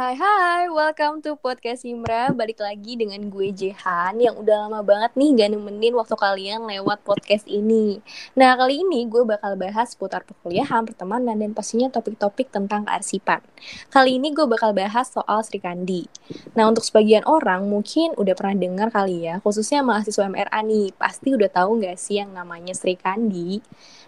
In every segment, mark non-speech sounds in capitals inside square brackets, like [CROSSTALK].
hai hai, welcome to podcast Simra Balik lagi dengan gue Jehan Yang udah lama banget nih gak nemenin waktu kalian lewat podcast ini. Nah kali ini gue bakal bahas seputar perkuliahan, pertemanan, dan pastinya topik-topik tentang kearsipan. Kali ini gue bakal bahas soal Sri Kandi. Nah untuk sebagian orang mungkin udah pernah dengar kali ya Khususnya mahasiswa MRA nih. Pasti udah tahu gak sih yang namanya Sri Kandi?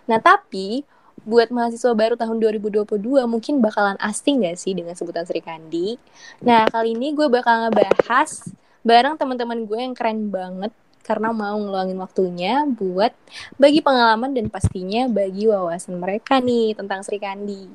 Nah tapi buat mahasiswa baru tahun 2022 mungkin bakalan asing gak sih dengan sebutan Sri Kandi. Nah, kali ini gue bakal ngebahas bareng teman-teman gue yang keren banget karena mau ngeluangin waktunya buat bagi pengalaman dan pastinya bagi wawasan mereka nih tentang Sri Kandi.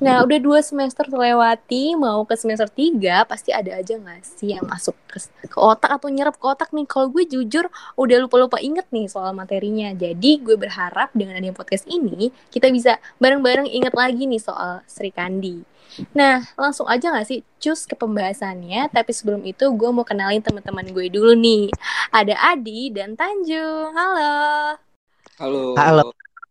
Nah, udah dua semester terlewati, mau ke semester tiga, pasti ada aja gak sih yang masuk ke, ke otak atau nyerap ke otak nih. Kalau gue jujur udah lupa-lupa inget nih soal materinya. Jadi gue berharap dengan adanya podcast ini, kita bisa bareng-bareng inget lagi nih soal Sri Kandi. Nah, langsung aja gak sih cus ke pembahasannya? Tapi sebelum itu gue mau kenalin teman-teman gue dulu nih. Ada Adi dan Tanjung. Halo. Halo. Halo.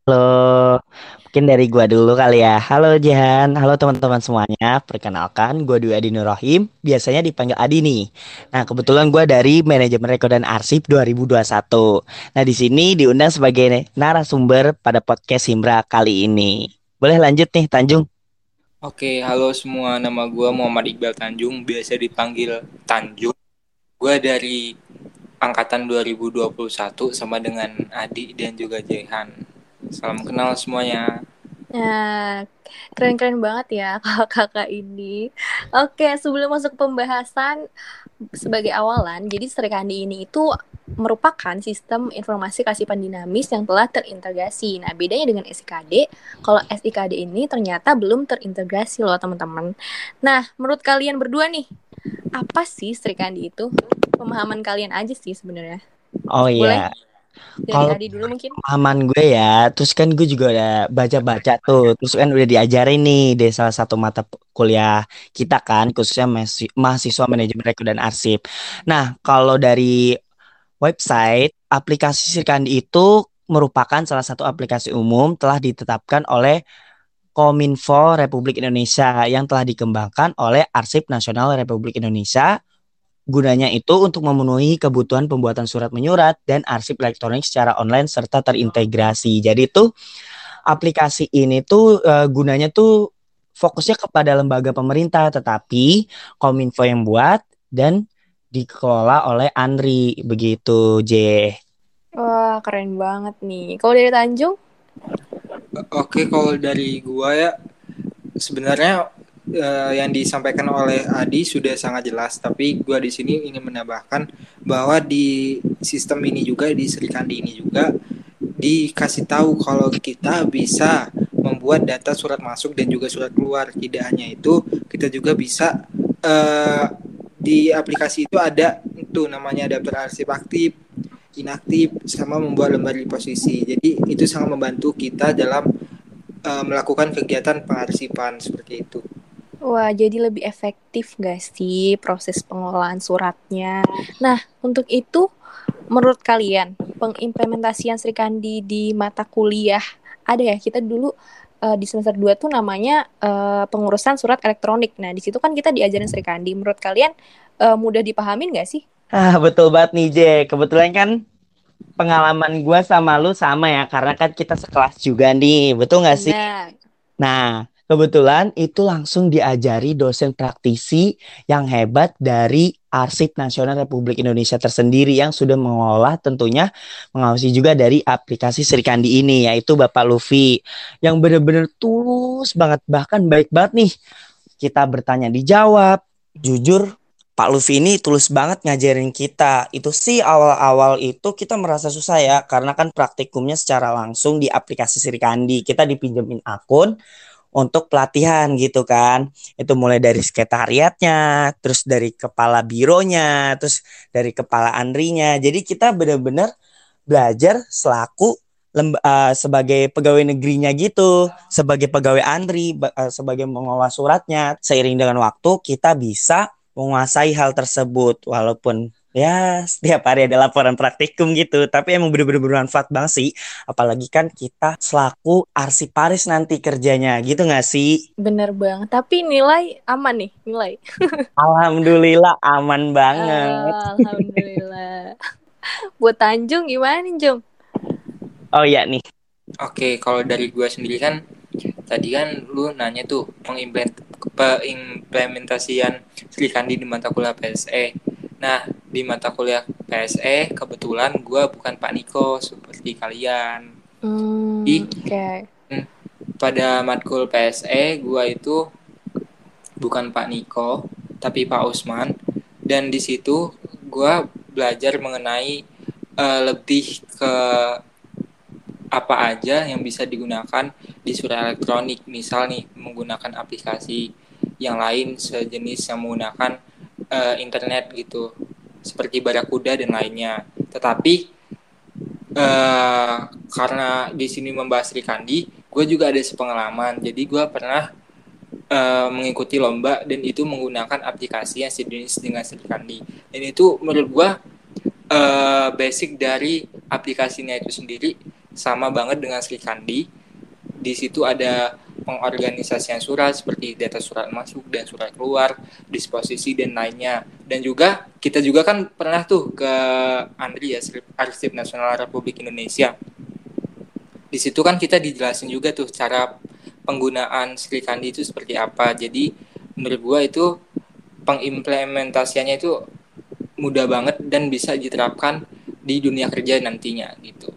Halo. Mungkin dari gua dulu kali ya. Halo Jihan. Halo teman-teman semuanya. Perkenalkan, gua Dwi Adi Nurrohim. Biasanya dipanggil Adi nih. Nah, kebetulan gua dari Manajemen Rekod dan Arsip 2021. Nah, di sini diundang sebagai narasumber pada podcast Simbra kali ini. Boleh lanjut nih, Tanjung. Oke, halo semua. Nama gue Muhammad Iqbal Tanjung, biasa dipanggil Tanjung. Gue dari angkatan 2021 sama dengan Adi dan juga Jehan. Salam kenal semuanya. Nah, keren-keren banget ya [LAUGHS] kakak-kakak ini. Oke, sebelum masuk pembahasan sebagai awalan, jadi Serikandi ini itu merupakan sistem informasi kasipan dinamis yang telah terintegrasi. Nah, bedanya dengan SIKD, kalau SIKD ini ternyata belum terintegrasi loh teman-teman. Nah, menurut kalian berdua nih, apa sih Sri Kandi itu? Pemahaman kalian aja sih sebenarnya. Oh iya. Dari Kalau Adi dulu mungkin. Pemahaman gue ya, terus kan gue juga udah baca-baca tuh, terus kan udah diajarin nih di salah satu mata kuliah kita kan, khususnya mahasi- mahasiswa manajemen rekod dan arsip. Nah, kalau dari website, aplikasi Sirkandi itu merupakan salah satu aplikasi umum telah ditetapkan oleh Kominfo Republik Indonesia yang telah dikembangkan oleh Arsip Nasional Republik Indonesia. Gunanya itu untuk memenuhi kebutuhan pembuatan surat menyurat dan arsip elektronik secara online serta terintegrasi. Jadi itu aplikasi ini tuh eh, gunanya tuh fokusnya kepada lembaga pemerintah, tetapi Kominfo yang buat dan dikelola oleh Andri begitu, J. Wah, keren banget nih. Kalau dari Tanjung? Oke, kalau dari gua ya sebenarnya eh, yang disampaikan oleh Adi sudah sangat jelas, tapi gua di sini ingin menambahkan bahwa di sistem ini juga di Serikandi ini juga dikasih tahu kalau kita bisa membuat data surat masuk dan juga surat keluar. Tidak hanya itu, kita juga bisa eh, di aplikasi itu ada itu namanya daftar arsip aktif, inaktif, sama membuat lembar posisi. Jadi itu sangat membantu kita dalam eh, melakukan kegiatan pengarsipan seperti itu. Wah, jadi lebih efektif gak sih proses pengelolaan suratnya? Nah, untuk itu, menurut kalian, pengimplementasian Sri Kandi di mata kuliah, ada ya? Kita dulu uh, di semester 2 tuh namanya uh, pengurusan surat elektronik. Nah, di situ kan kita diajarin Sri Kandi. Menurut kalian, uh, mudah dipahamin gak sih? Ah, betul banget nih, J. Kebetulan kan pengalaman gue sama lu sama ya, karena kan kita sekelas juga nih, betul nggak sih? Nah, Nah, kebetulan itu langsung diajari dosen praktisi yang hebat dari Arsip Nasional Republik Indonesia tersendiri yang sudah mengolah tentunya mengawasi juga dari aplikasi Serikandi ini, yaitu Bapak Luffy, yang benar-benar tulus banget, bahkan baik banget nih. Kita bertanya dijawab, jujur Pak Luffy ini tulus banget ngajarin kita. Itu sih awal-awal itu kita merasa susah ya, karena kan praktikumnya secara langsung di aplikasi Sirikandi. Kita dipinjemin akun untuk pelatihan gitu kan. Itu mulai dari sekretariatnya, terus dari kepala bironya, terus dari kepala Andrinya. Jadi kita benar-benar belajar selaku uh, sebagai pegawai negerinya gitu, sebagai pegawai Andri, uh, sebagai mengolah suratnya. Seiring dengan waktu kita bisa menguasai hal tersebut walaupun ya setiap hari ada laporan praktikum gitu tapi emang bener-bener bermanfaat banget sih apalagi kan kita selaku arsiparis nanti kerjanya gitu gak sih Bener banget. Tapi nilai aman nih, nilai. [LAUGHS] Alhamdulillah aman banget Alhamdulillah. Buat Tanjung gimana nih, Jung? oh iya nih Oke, kalau dari gua sendiri kan tadi kan lu nanya tuh pengimplement- pengimplementasian Sri Kandi di mata kuliah PSE. Nah, di mata kuliah PSE kebetulan gua bukan Pak Niko seperti kalian. Hmm, oke. Pada matkul PSE gua itu bukan Pak Niko, tapi Pak Usman. Dan di situ gua belajar mengenai eh, lebih ke apa aja yang bisa digunakan di surat elektronik. Misal nih menggunakan aplikasi yang lain sejenis yang menggunakan eh, internet gitu, seperti Barakuda dan lainnya. Tetapi eh, karena di sini membahas Sri Kandi, gue juga ada sepengalaman. Jadi gue pernah eh, mengikuti lomba dan itu menggunakan aplikasi yang sejenis dengan Sri Kandi. Dan itu menurut gue eh, basic dari aplikasinya itu sendiri sama banget dengan Sri Kandi. Di situ ada pengorganisasian surat seperti data surat masuk dan surat keluar, disposisi dan lainnya. Dan juga kita juga kan pernah tuh ke Andri ya Arsip Nasional Republik Indonesia. Di situ kan kita dijelasin juga tuh cara penggunaan Sri Kandi itu seperti apa. Jadi menurut gua itu pengimplementasiannya itu mudah banget dan bisa diterapkan di dunia kerja nantinya gitu.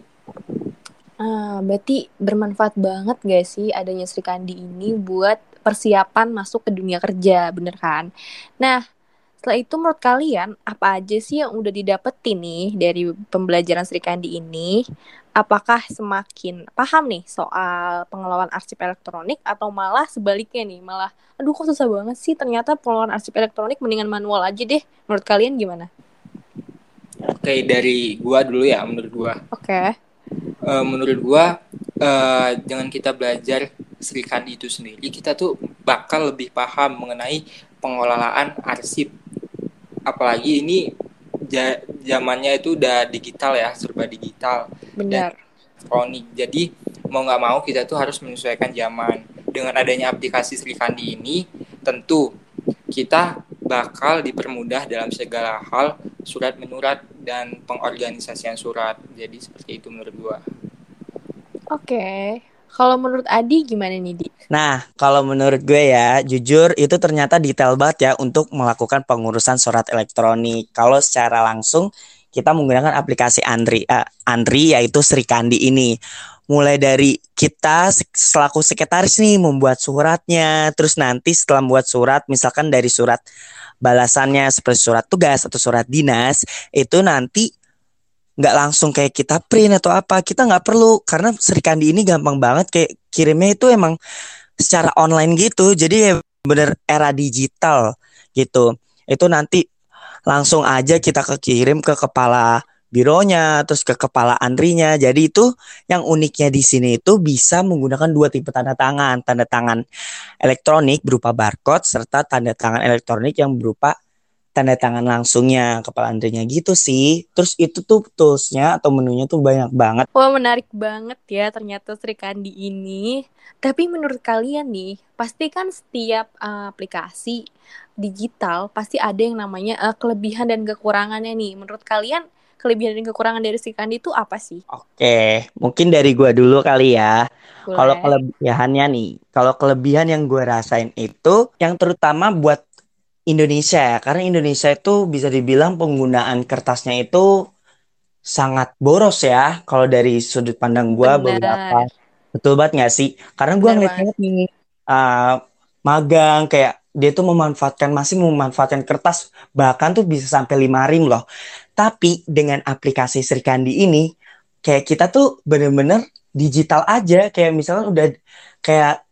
Ah, berarti bermanfaat banget gak sih adanya Sri Kandi ini buat persiapan masuk ke dunia kerja, bener kan? Nah, setelah itu menurut kalian apa aja sih yang udah didapetin nih dari pembelajaran Sri Kandi ini? Apakah semakin paham nih soal pengelolaan arsip elektronik atau malah sebaliknya nih, malah aduh kok susah banget sih ternyata pengelolaan arsip elektronik mendingan manual aja deh. Menurut kalian gimana? Oke, dari gua dulu ya menurut gua. Oke. Eh, menurut gua eh, dengan kita belajar Sri Kandi itu sendiri, kita tuh bakal lebih paham mengenai pengelolaan arsip. Apalagi ini ja- zamannya itu udah digital ya, serba digital, Benar. elektronik. Jadi mau nggak mau kita tuh harus menyesuaikan zaman. Dengan adanya aplikasi Sri Kandi ini, tentu kita bakal dipermudah dalam segala hal surat menyurat dan pengorganisasian surat. Jadi seperti itu menurut gua. Oke. Kalau menurut Adi gimana nih, Di? Nah, kalau menurut gue ya, jujur itu ternyata detail banget ya untuk melakukan pengurusan surat elektronik. Kalau secara langsung kita menggunakan aplikasi Andri, eh, Andri yaitu Sri Kandi ini. Mulai dari kita se- selaku sekretaris nih membuat suratnya, terus nanti setelah membuat surat, misalkan dari surat balasannya seperti surat tugas atau surat dinas, itu nanti nggak langsung kayak kita print atau apa. Kita nggak perlu karena Sri Kandi ini gampang banget kayak kirimnya itu emang secara online gitu. Jadi ya bener era digital gitu. Itu nanti langsung aja kita kekirim ke kepala bironya terus ke kepala Andrinya jadi itu yang uniknya di sini itu bisa menggunakan dua tipe tanda tangan tanda tangan elektronik berupa barcode serta tanda tangan elektronik yang berupa tanda tangan langsungnya kepala Andrinya gitu sih. Terus itu tuh toolsnya atau menunya tuh banyak banget. Wah, menarik banget ya ternyata Sri Kandi ini. Tapi menurut kalian nih, pasti kan setiap uh, aplikasi digital pasti ada yang namanya uh, kelebihan dan kekurangannya nih. Menurut kalian kelebihan dan kekurangan dari Sri Kandi itu apa sih? Oke, mungkin dari gua dulu kali ya. Kalau kelebihannya nih, kalau kelebihan yang gue rasain itu yang terutama buat Indonesia ya, karena Indonesia itu bisa dibilang penggunaan kertasnya itu sangat boros ya. Kalau dari sudut pandang gua Benar. beberapa, betul banget nggak sih? Karena gua Benar ngeliat banget. banget nih uh, magang kayak dia tuh memanfaatkan masih memanfaatkan kertas bahkan tuh bisa sampai lima rim loh. Tapi dengan aplikasi Sri Kandi ini kayak kita tuh bener-bener digital aja. Kayak misalnya udah kayak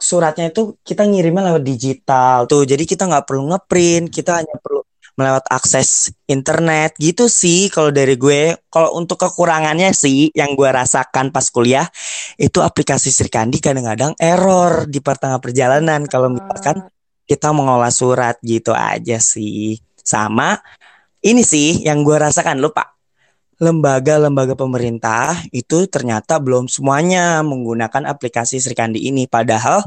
suratnya itu kita ngirimnya lewat digital tuh. Jadi kita nggak perlu ngeprint kita hanya perlu melewat akses internet. Gitu sih kalau dari gue. Kalau untuk kekurangannya sih yang gue rasakan pas kuliah itu aplikasi Sri Kandi kadang-kadang error di pertengah perjalanan. Kalau misalkan kita mengolah surat gitu aja sih. Sama ini sih yang gue rasakan lo pak lembaga-lembaga pemerintah itu ternyata belum semuanya menggunakan aplikasi Srikandi ini. Padahal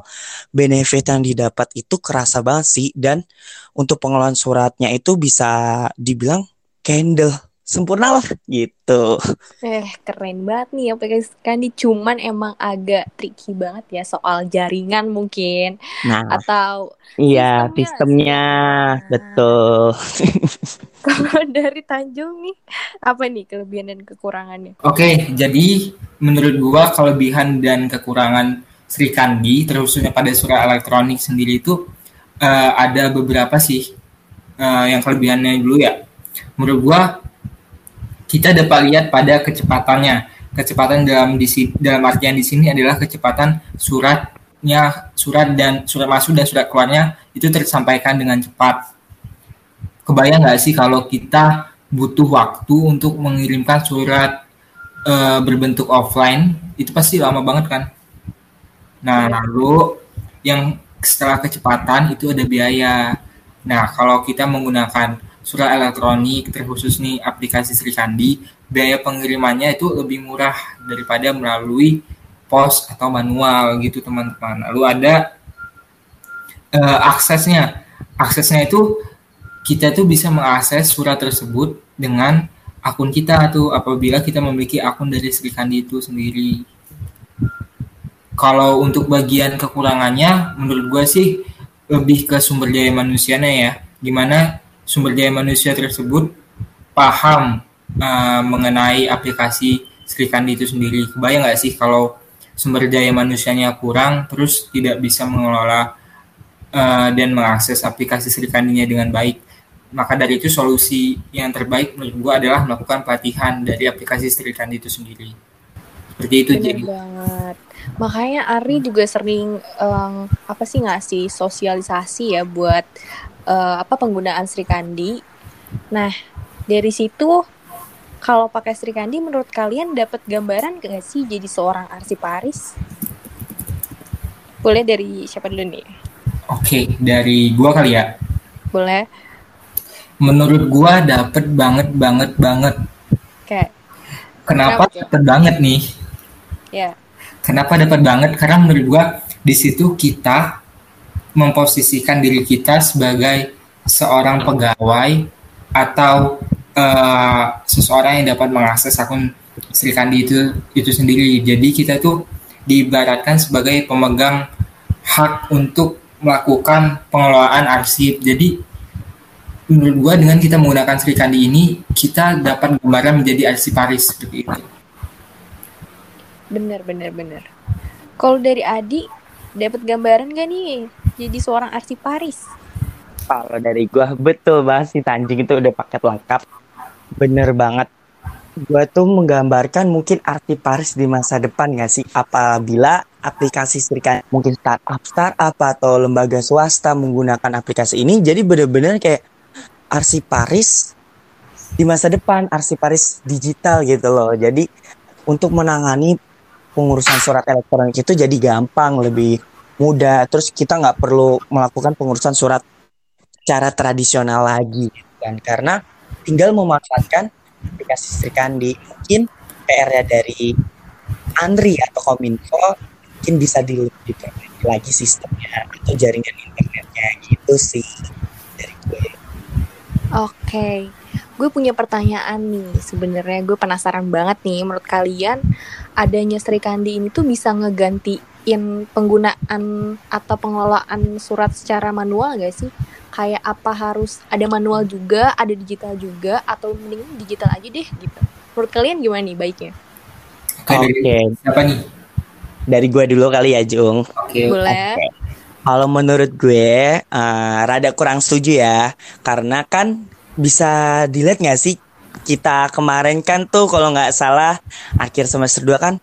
benefit yang didapat itu kerasa banget sih. Dan untuk pengelolaan suratnya itu bisa dibilang candle. Sempurna lah gitu. Eh keren banget nih aplikasi Srikandi. Cuman emang agak tricky banget ya soal jaringan mungkin. Nah, Atau iya sistemnya sistemnya sih. betul. [LAUGHS] kalau dari Tanjung nih apa nih kelebihan dan kekurangannya? Oke, jadi menurut gua kelebihan dan kekurangan Sri Kandi, terkhususnya pada surat elektronik sendiri itu eh, ada beberapa sih eh, yang kelebihannya dulu ya. Menurut gua kita dapat lihat pada kecepatannya. Kecepatan dalam di dalam artian di sini adalah kecepatan suratnya, surat dan surat masuk dan surat keluarnya itu tersampaikan dengan cepat. Kebayang nggak sih kalau kita butuh waktu untuk mengirimkan surat eh, berbentuk offline itu pasti lama banget kan. Nah, lalu yang setelah kecepatan itu ada biaya. Nah, kalau kita menggunakan surat elektronik terkhusus nih aplikasi Sri Kandi, biaya pengirimannya itu lebih murah daripada melalui pos atau manual gitu teman-teman. Lalu ada eh, aksesnya. Aksesnya itu kita tuh bisa mengakses surat tersebut dengan akun kita tuh apabila kita memiliki akun dari Sri Kandi itu sendiri. Kalau untuk bagian kekurangannya, menurut gue sih lebih ke sumber daya manusianya ya. Gimana sumber daya manusia tersebut paham uh, mengenai aplikasi Sri Kandi itu sendiri. Kebayang nggak sih kalau sumber daya manusianya kurang, terus tidak bisa mengelola uh, dan mengakses aplikasi Sri Kandinya dengan baik. Maka dari itu solusi yang terbaik menurut gue adalah melakukan pelatihan dari aplikasi Sri Kandi itu sendiri. Seperti itu Bener jadi. banget. Makanya Ari juga sering em, apa sih ngasih sosialisasi ya buat eh, apa penggunaan Sri Kandi. Nah, dari situ kalau pakai Sri Kandi menurut kalian dapat gambaran gak sih jadi seorang arsiparis? Boleh dari siapa dulu nih? Oke, dari gua kali ya. Boleh Menurut gua dapet banget banget banget. kayak Kenapa Kenapa tuh? dapet banget nih? ya Kenapa dapat banget? Karena menurut gua di situ kita memposisikan diri kita sebagai seorang pegawai atau eh, seseorang yang dapat mengakses akun Sri Kandi itu itu sendiri. Jadi kita tuh diibaratkan sebagai pemegang hak untuk melakukan pengelolaan arsip. Jadi menurut gua dengan kita menggunakan Sri Kandi ini kita dapat gambaran menjadi arsiparis seperti itu. bener bener bener. Kalau dari Adi dapat gambaran gak nih jadi seorang arsiparis? Kalau dari gua betul banget sih Tanjung itu udah paket lengkap. Bener banget. Gua tuh menggambarkan mungkin arti Paris di masa depan gak sih apabila aplikasi serikat mungkin startup startup atau lembaga swasta menggunakan aplikasi ini jadi bener-bener kayak arsip Paris di masa depan arsip Paris digital gitu loh. Jadi untuk menangani pengurusan surat elektronik itu jadi gampang lebih mudah. Terus kita nggak perlu melakukan pengurusan surat cara tradisional lagi gitu kan. Karena tinggal memanfaatkan aplikasi Srikandi mungkin PR-nya dari Andri atau Kominfo mungkin bisa di- diperbaiki lagi sistemnya atau jaringan internetnya gitu sih dari gue Oke, gue punya pertanyaan nih. Sebenarnya gue penasaran banget nih. Menurut kalian adanya Sri Kandi ini tuh bisa ngegantiin penggunaan atau pengelolaan surat secara manual gak sih? Kayak apa harus ada manual juga, ada digital juga, atau mending digital aja deh gitu. Menurut kalian gimana nih baiknya? Oke, dari Oke. siapa nih? dari gue dulu kali ya Jung Oke, Boleh? Oke. Kalau menurut gue eh, rada kurang setuju ya, karena kan bisa dilihat nggak sih kita kemarin kan tuh kalau nggak salah akhir semester 2 kan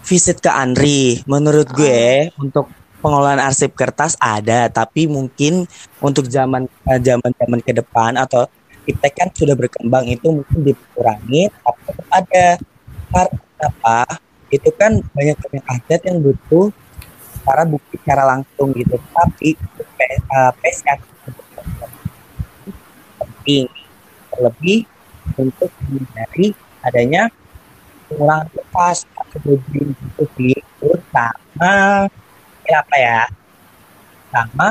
visit ke Andri. Menurut gue untuk pengelolaan arsip kertas ada, tapi mungkin untuk zaman eh, zaman zaman ke depan atau iptek kan sudah berkembang itu mungkin dikurangi, tapi tetap ada. Karena apa? Itu kan banyak banyak adat yang butuh cara bukti secara langsung gitu. Tapi untuk P- PSK penting. Terlebih untuk menghindari adanya pengurangan kertas atau bridging gitu sih. Terus sama ya apa ya? Sama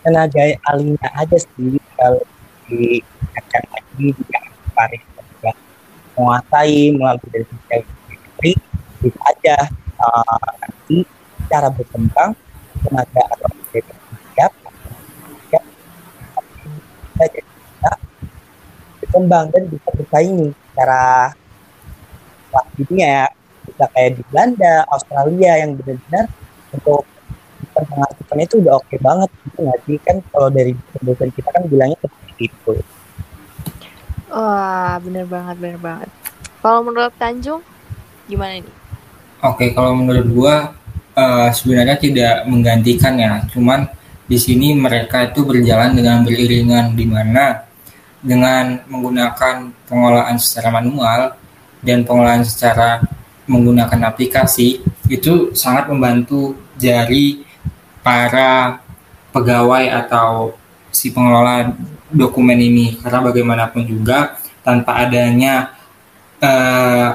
tenaga alihnya aja sih. Kalau di lagi juga Paris juga menguasai melalui dari sisi bisa aja. Uh, nanti cara berkembang tenaga atau siap siap bisa berkembang dan bisa bersaing secara dunia ya bisa kayak di Belanda, Australia yang benar-benar untuk pengasuhan itu udah oke okay banget gitu nggak sih kan kalau dari dosen kita kan bilangnya seperti itu. Wah bener banget bener banget. Kalau menurut Tanjung gimana nih? Oke okay, kalau menurut gua uh, sebenarnya tidak menggantikan ya, cuman di sini mereka itu berjalan dengan beriringan di mana dengan menggunakan pengolahan secara manual dan pengolahan secara menggunakan aplikasi itu sangat membantu jari para pegawai atau si pengelola dokumen ini. Karena bagaimanapun juga tanpa adanya eh,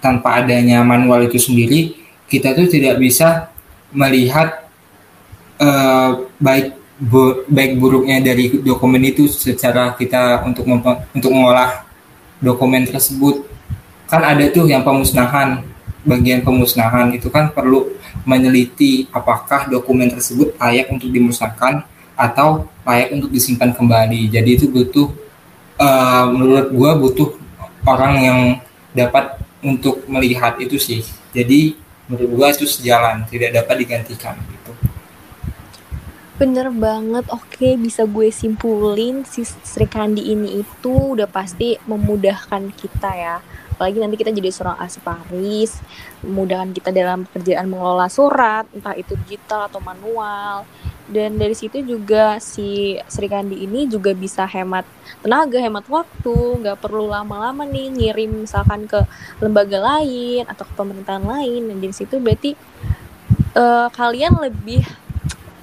tanpa adanya manual itu sendiri kita tuh tidak bisa melihat eh, baik bu, baik buruknya dari dokumen itu secara kita untuk untuk mengolah dokumen tersebut. Kan ada tuh yang pemusnahan bagian pemusnahan itu kan perlu meneliti apakah dokumen tersebut layak untuk dimusnahkan atau layak untuk disimpan kembali. Jadi itu butuh uh, menurut gua butuh orang yang dapat untuk melihat itu sih. Jadi menurut gua itu sejalan tidak dapat digantikan gitu. Bener banget, oke bisa gue simpulin si Sri Kandi ini itu udah pasti memudahkan kita ya. Apalagi nanti kita jadi seorang asiparis memudahkan kita dalam pekerjaan mengelola surat entah itu digital atau manual dan dari situ juga si Sri Kandi ini juga bisa hemat tenaga hemat waktu nggak perlu lama-lama nih ngirim misalkan ke lembaga lain atau ke pemerintahan lain dan dari situ berarti uh, kalian lebih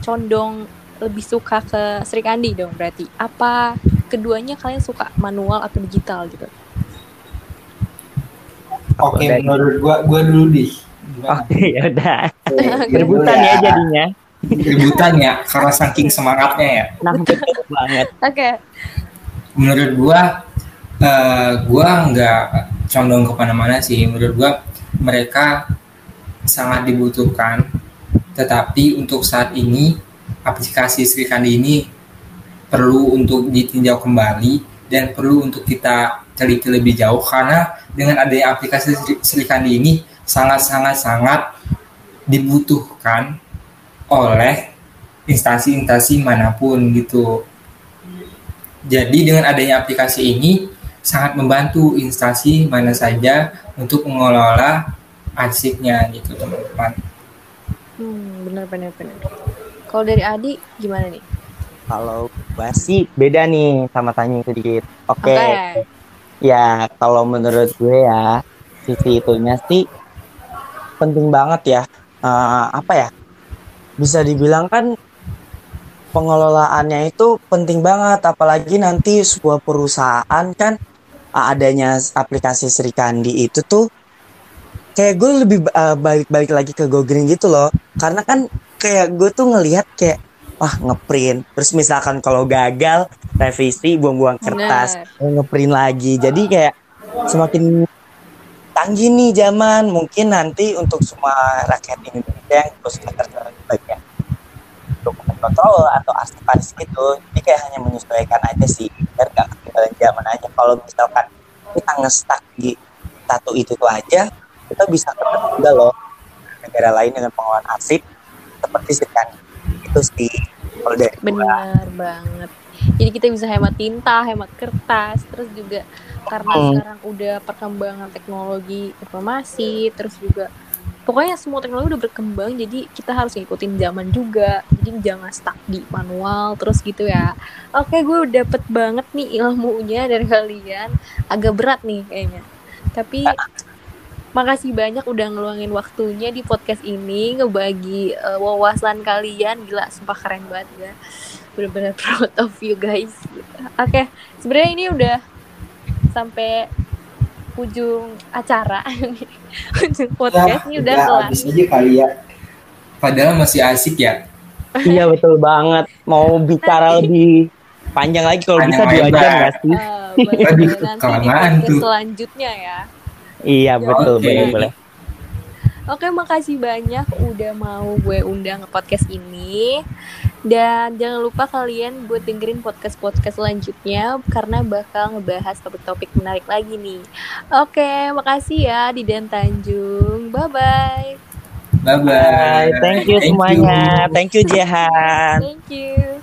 condong lebih suka ke Sri Kandi dong berarti apa keduanya kalian suka manual atau digital gitu Oke, okay, menurut gua gua dulu di. Oke, okay, ya udah. Rebutan ya jadinya. Rebutan ya, karena saking semangatnya ya. Nah, betul banget. Oke. Okay. Menurut gua uh, gua nggak condong ke mana-mana sih. Menurut gua mereka sangat dibutuhkan. Tetapi untuk saat ini aplikasi Sri Kandi ini perlu untuk ditinjau kembali dan perlu untuk kita teliti lebih jauh karena dengan adanya aplikasi Sri Kandi ini sangat-sangat-sangat dibutuhkan oleh instansi-instansi mana pun gitu. Jadi dengan adanya aplikasi ini sangat membantu instansi mana saja untuk mengelola arsipnya gitu teman-teman. Hmm, benar benar benar. Kalau dari Adi gimana nih? Kalau basi beda nih sama tanya sedikit. Oke. Okay. Okay Ya, kalau menurut gue ya, sisi itunya sih penting banget ya. Uh, apa ya? Bisa dibilang kan pengelolaannya itu penting banget, apalagi nanti sebuah perusahaan kan adanya aplikasi Sri Kandi itu tuh kayak gue lebih uh, balik-balik lagi ke Go Green gitu loh. Karena kan kayak gue tuh ngelihat kayak wah ngeprint. Terus misalkan kalau gagal revisi buang-buang kertas ngeprint lagi. Jadi kayak semakin canggih nih zaman. Mungkin nanti untuk semua rakyat Indonesia yang terus baik ya dokumen kontrol atau arsiparis itu jadi kayak hanya menyesuaikan aja sih. Biar gak ketinggalan zaman aja. Kalau misalkan kita ngestak di satu itu tuh aja kita bisa ketemu juga loh. Negara lain dengan pengelolaan arsip. Seperti sekarang itu sih dari benar banget. jadi kita bisa hemat tinta hemat kertas terus juga karena hmm. sekarang udah perkembangan teknologi informasi terus juga pokoknya semua teknologi udah berkembang jadi kita harus ngikutin zaman juga. Jadi jangan stuck di manual terus gitu ya. Oke gue udah dapet banget nih ilmunya dari kalian. Agak berat nih kayaknya. Tapi [LAUGHS] Makasih banyak udah ngeluangin waktunya di podcast ini ngebagi uh, wawasan kalian gila sumpah keren banget ya bener-bener [LAUGHS] proud of you guys. Oke, sebenarnya ini udah sampai ujung acara [LAUGHS] ujung podcast ini udah ya, kelar. habis aja kali ya. Padahal masih asik ya. iya betul banget. Mau [LAUGHS] bicara lebih panjang lagi kalau bisa dua jam nggak sih? Eh, boleh. nanti di podcast tuh. selanjutnya ya. Iya betul Oke. boleh boleh. Oke, makasih banyak udah mau gue undang ke podcast ini. Dan jangan lupa kalian buat dengerin podcast-podcast selanjutnya karena bakal ngebahas topik-topik menarik lagi nih. Oke, makasih ya di Dan Tanjung. Bye-bye. Bye bye. Bye. Thank you semuanya. Thank you Jehan. Thank you.